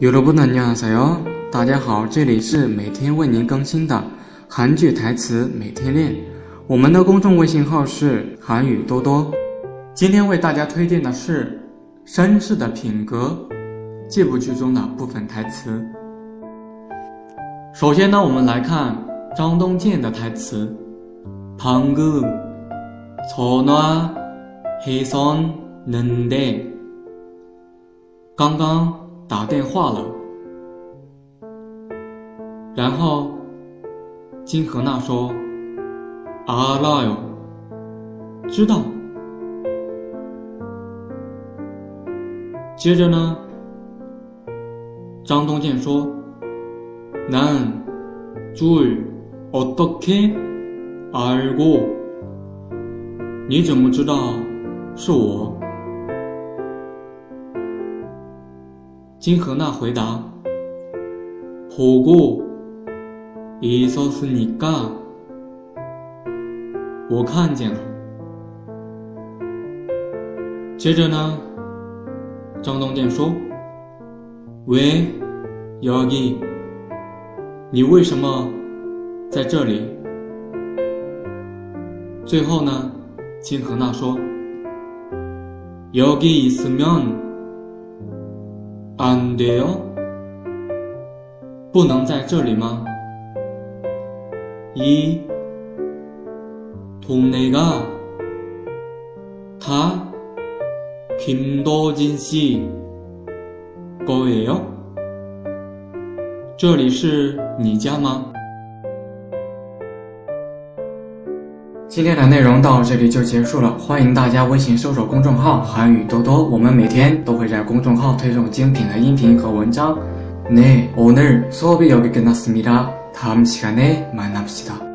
여러분안녕하세요，大家好，这里是每天为您更新的韩剧台词每天练。我们的公众微信号是韩语多多。今天为大家推荐的是《绅士的品格》这部剧中的部分台词。首先呢，我们来看张东健的台词：방금전화해서는 데， 刚刚。 打电话了，然后金荷娜说：“阿拉哟，知道。”接着呢，张东健说：“난줄어떻게알 고？ 你怎么知道是我？” 金荷娜回答：“보고있었으니 까， 我看见了。”接着呢，张东健说：“喂，여기， 你为什么在这里？”最后呢，金荷娜说：“여기있으면。” 安对哦，不能在这里吗？一，同那个他김도진씨거예 요？ 这里是你家吗？ 今天的内容到这里就结束了，欢迎大家微信搜索公众号“韩语多多”，我们每天都会在公众号推送精品的音频和文章。네오늘수업이여기끝났습니다다음시간에만납시다